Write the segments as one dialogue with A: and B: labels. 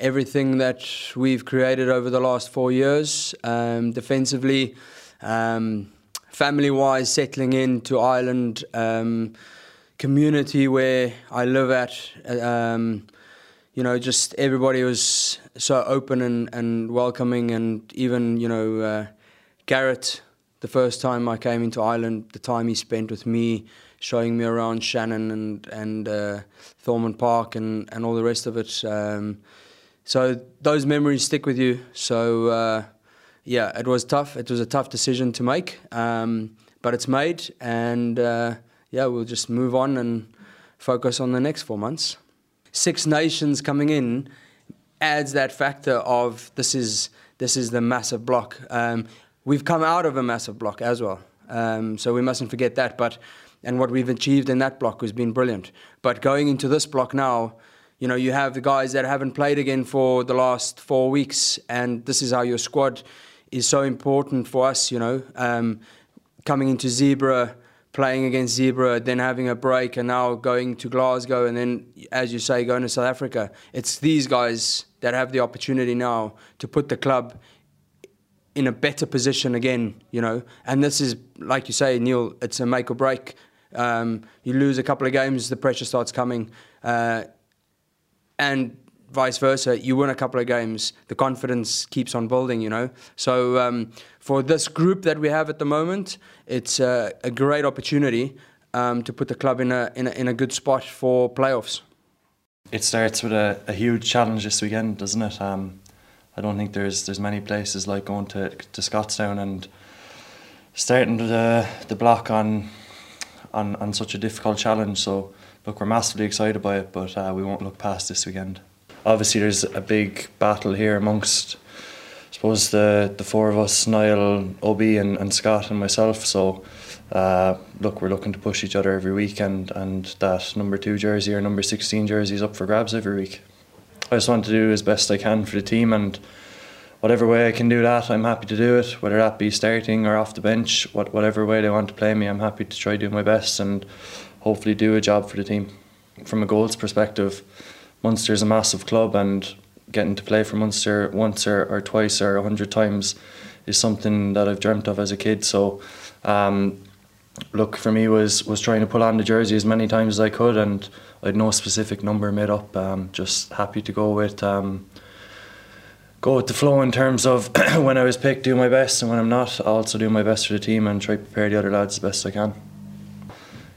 A: everything that we've created over the last four years. Um, defensively, um, family-wise, settling into Ireland, um, community where I live at. Um, you know, just everybody was so open and, and welcoming, and even you know, uh, Gareth. The first time I came into Ireland, the time he spent with me, showing me around Shannon and and uh, Park and, and all the rest of it. Um, so those memories stick with you. So uh, yeah, it was tough. It was a tough decision to make, um, but it's made, and uh, yeah, we'll just move on and focus on the next four months. Six nations coming in adds that factor of this is this is the massive block. Um, we've come out of a massive block as well, um, so we mustn't forget that. But and what we've achieved in that block has been brilliant. But going into this block now, you know, you have the guys that haven't played again for the last four weeks, and this is how your squad is so important for us. You know, um, coming into Zebre, playing against Zebre, then having a break, and now going to Glasgow, and then, as you say, going to South Africa. It's these guys that have the opportunity now to put the club in a better position again, you know. And this is, like you say, Neil, it's a make or break. Um, you lose a couple of games, the pressure starts coming. Uh, and vice versa, you win a couple of games, the confidence keeps on building, you know. So um, for this group that we have at the moment, it's a, a great opportunity um, to put the club in a, in a, in a good spot for playoffs.
B: It starts with a, a huge challenge this weekend, doesn't it? Um, I don't think there's there's many places like going to to Scotstoun and starting the the block on on on such a difficult challenge. So look, we're massively excited by it, but uh, we won't look past this weekend. Obviously, there's a big battle here amongst. I suppose the the four of us, Niall, Obi, and, and Scott, and myself. So, uh, look, we're looking to push each other every week, and, that number two jersey or number sixteen jersey is up for grabs every week. I just want to do as best I can for the team, and whatever way I can do that, I'm happy to do it. Whether that be starting or off the bench, what, whatever way they want to play me, I'm happy to try do my best and hopefully do a job for the team. From a goals perspective, Munster is a massive club, and getting to play for Munster once or, or twice or a hundred times is something that I've dreamt of as a kid. So. Um, look for me was was trying to pull on the jersey as many times as I could, and I had no specific number made up. Um, just happy to go with um, go with the flow in terms of when I was picked, do my best, and when I'm not, I'll also do my best for the team and try to prepare the other lads as best I can.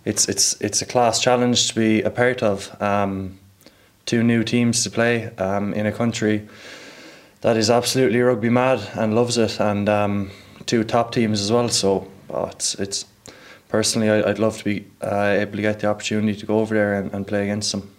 B: It's it's it's a class challenge to be a part of. Um, two new teams to play um, in a country that is absolutely rugby mad and loves it, and um, two top teams as well. So oh, it's it's personally, I'd love to be uh, able to get the opportunity to go over there and, and play against them.